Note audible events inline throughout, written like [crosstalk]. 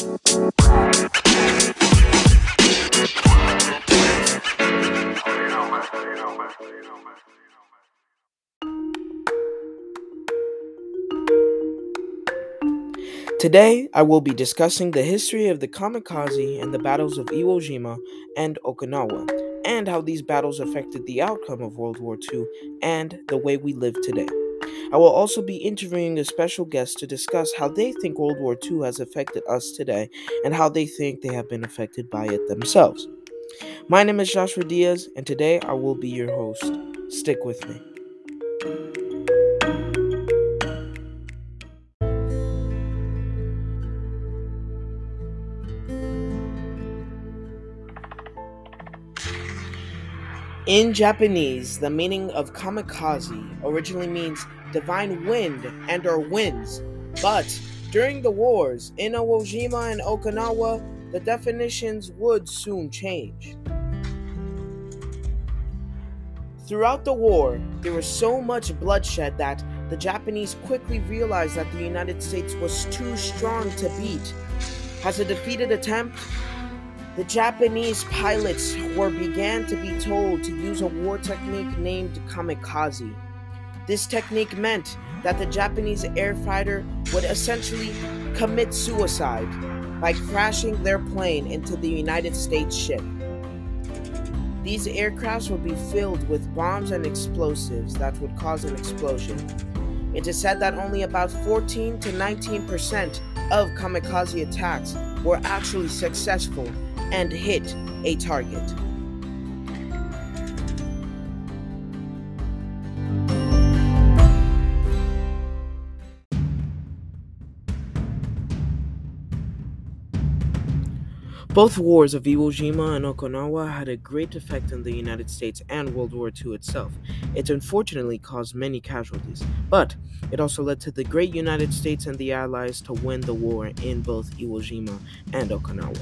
Today, I will be discussing the history of the kamikaze and the battles of Iwo Jima and Okinawa, and how these battles affected the outcome of World War II and the way we live today. I will also be interviewing a special guest to discuss how they think World War II has affected us today and how they think they have been affected by it themselves. My name is Joshua Diaz, and today I will be your host. Stick with me. In Japanese, the meaning of kamikaze originally means divine wind and or winds, but during the wars in Iwo Jima and Okinawa, the definitions would soon change. Throughout the war, there was so much bloodshed that the Japanese quickly realized that the United States was too strong to beat. As a defeated attempt, the Japanese pilots were began to be told to use a war technique named kamikaze. This technique meant that the Japanese air fighter would essentially commit suicide by crashing their plane into the United States ship. These aircrafts would be filled with bombs and explosives that would cause an explosion. It is said that only about 14 to 19% of kamikaze attacks were actually successful and hit a target. Both wars of Iwo Jima and Okinawa had a great effect on the United States and World War II itself. It unfortunately caused many casualties, but it also led to the great United States and the Allies to win the war in both Iwo Jima and Okinawa.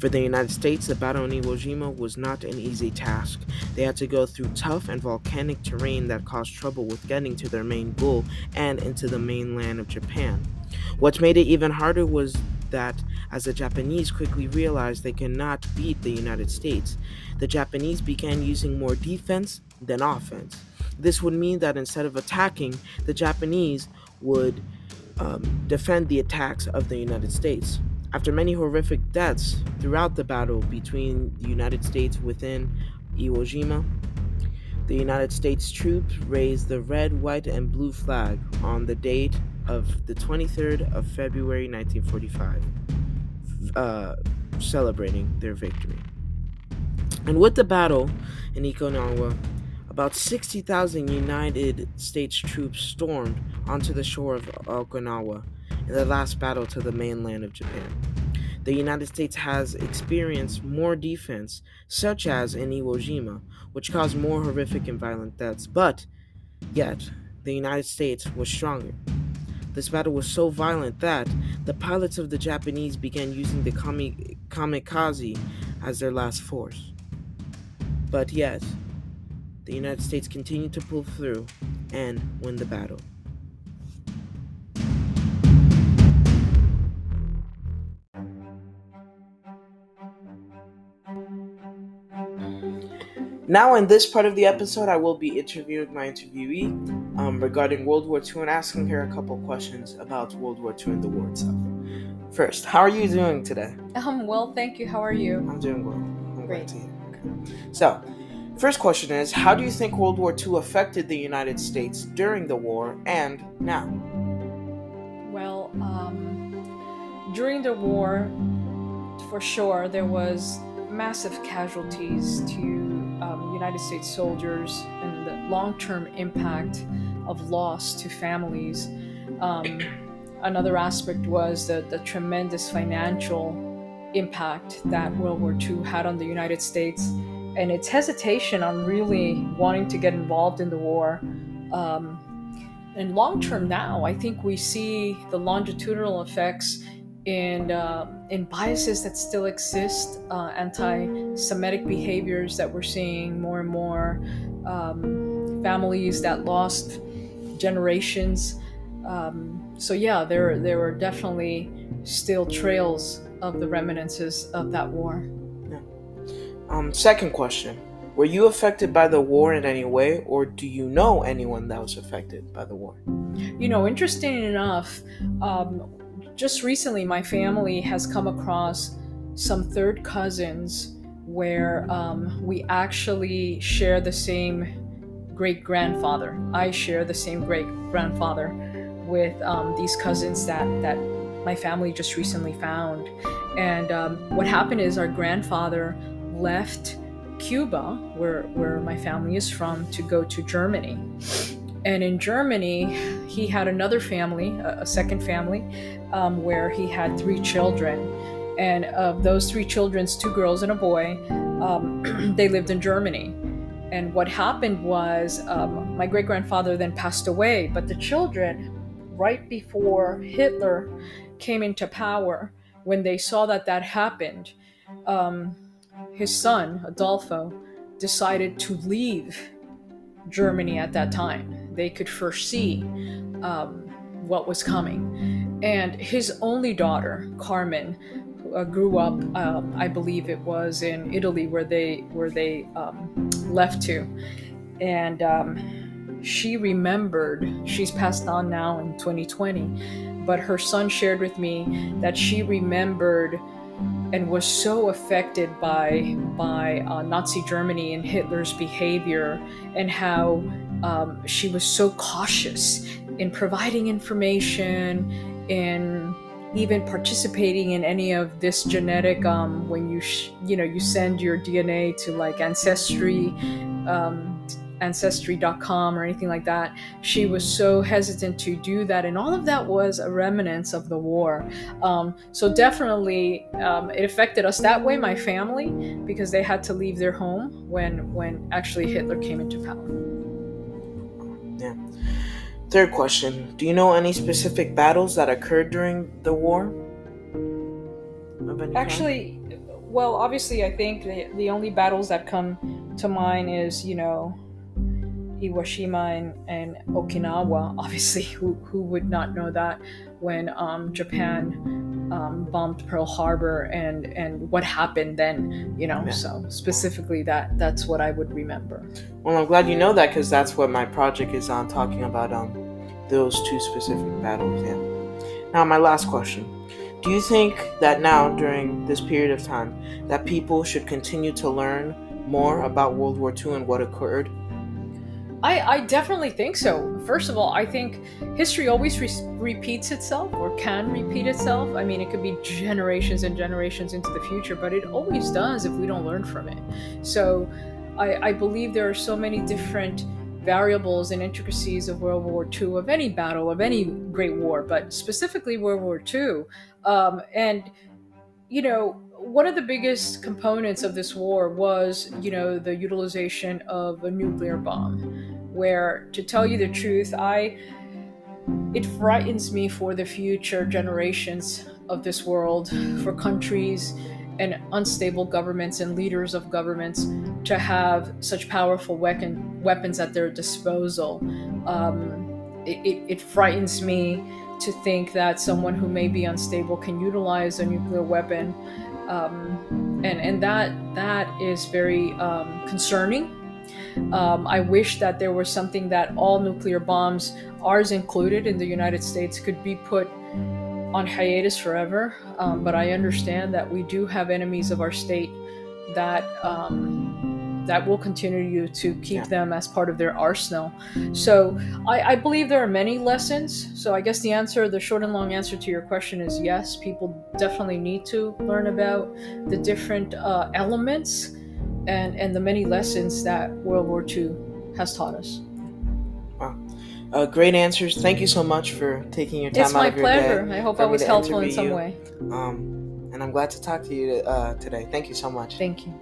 For the United States, the battle in Iwo Jima was not an easy task. They had to go through tough and volcanic terrain that caused trouble with getting to their main goal and into the mainland of Japan. What made it even harder was that as the Japanese quickly realized they cannot beat the United States, the Japanese began using more defense than offense. This would mean that instead of attacking, the Japanese would um, defend the attacks of the United States. After many horrific deaths throughout the battle between the United States within Iwo Jima, the United States troops raised the red, white, and blue flag on the date of the 23rd of February 1945, uh, celebrating their victory. And with the battle in Okinawa, about 60,000 United States troops stormed onto the shore of Okinawa in the last battle to the mainland of Japan. The United States has experienced more defense, such as in Iwo Jima, which caused more horrific and violent deaths, but yet the United States was stronger. This battle was so violent that the pilots of the Japanese began using the kami- kamikaze as their last force. But yet, the United States continued to pull through and win the battle. Now, in this part of the episode, I will be interviewing my interviewee um, regarding World War II and asking her a couple questions about World War II and the war itself. First, how are you doing today? Um, well, thank you. How are you? I'm doing well. I'm Great. Okay. So, first question is How do you think World War II affected the United States during the war and now? Well, um, during the war, for sure, there was massive casualties to United States soldiers and the long-term impact of loss to families. Um, [coughs] another aspect was the, the tremendous financial impact that World War II had on the United States and its hesitation on really wanting to get involved in the war. Um, and long term now, I think we see the longitudinal effects in uh, in biases that still exist, uh, anti-Semitic behaviors that we're seeing more and more, um, families that lost generations. Um, so yeah, there there were definitely still trails of the reminiscences of that war. Um, second question Were you affected by the war in any way, or do you know anyone that was affected by the war? You know, interesting enough, um, just recently my family has come across some third cousins where um, we actually share the same great grandfather. I share the same great grandfather with um, these cousins that that my family just recently found. And um, what happened is our grandfather left Cuba, where where my family is from, to go to Germany. And in Germany, he had another family, a, second family, um, where he had three children. And of those three children, two girls and a boy, um, [clears throat] they lived in Germany. And what happened was um, my great grandfather then passed away, but the children, right before Hitler came into power, when they saw that that happened, um, his son, Adolfo, decided to leave Germany at that time. They could foresee um, what was coming. And his only daughter, Carmen, uh, grew up, um, I believe it was in Italy where they where they um, left to, and um, she remembered. She's passed on now in 2020, but her son shared with me that she remembered and was so affected by by uh, Nazi Germany and Hitler's behavior and how um, she was so cautious in providing information in even participating in any of this genetic um, when you sh- you know you send your dna to like ancestry um, ancestry.com or anything like that she was so hesitant to do that and all of that was a remnants of the war. Um, so definitely um, it affected us that way my family because they had to leave their home when when actually hitler came into power. Yeah. Third question. Do you know any specific battles that occurred during the war? Actually, well, obviously, I think the, the only battles that come to mind is, you know, Hiroshima and, and Okinawa. Obviously, who, who would not know that when um, Japan um, bombed Pearl Harbor and, and what happened then, you know? Yeah. So, specifically, that that's what I would remember. Well, I'm glad you know that because that's what my project is on, talking about um, those two specific battles. Yeah. Now, my last question. Do you think that now, during this period of time, that people should continue to learn more about World War II and what occurred? I, I definitely think so. First of all, I think history always re- repeats itself or can repeat itself. I mean, it could be generations and generations into the future, but it always does if we don't learn from it. So I, I believe there are so many different variables and intricacies of World War II, of any battle, of any great war, but specifically World War II. Um, and, you know, one of the biggest components of this war was, you know, the utilization of a nuclear bomb, where, to tell you the truth, I. It frightens me for the future generations of this world, for countries and unstable governments and leaders of governments to have such powerful weapon, weapons at their disposal. Um, it, it, it, frightens me to think that someone who may be unstable can utilize a nuclear weapon. Um, and and that that is very um, concerning. Um, I wish that there was something that all nuclear bombs, ours included in the United States, could be put on hiatus forever, um, but I understand that we do have enemies of our state that um, that will continue to keep yeah. them as part of their arsenal. So I, I, believe there are many lessons. So I guess the answer, the short and long answer to your question is yes. People definitely need to learn about the different uh, elements and and the many lessons that World War II has taught us. Uh, great answers. Thank you so much for taking your time it's out of your pleasure. day. I hope I was helpful in some you. way. Um, and I'm glad to talk to you uh, today. Thank you so much. Thank you.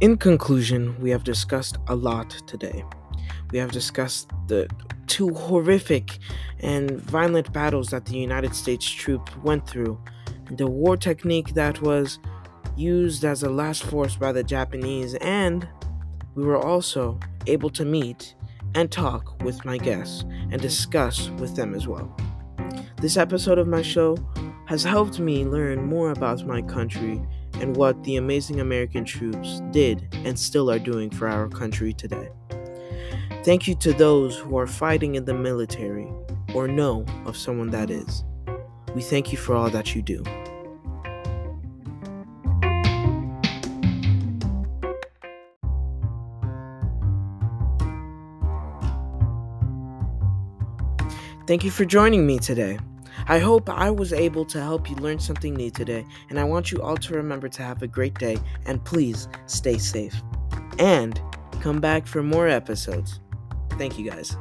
In conclusion, we have discussed a lot today. We have discussed the two horrific and violent battles that the United States troops went through the war technique that was used as a last force by the Japanese, and we were also able to meet and talk with my guests and discuss with them as well. This episode of my show has helped me learn more about my country and what the amazing American troops did and still are doing for our country today. Thank you to those who are fighting in the military or know of someone that is. We thank you for all that you do. Thank you for joining me today. I hope I was able to help you learn something new today, and I want you all to remember to have a great day and please stay safe. And come back for more episodes. Thank you guys.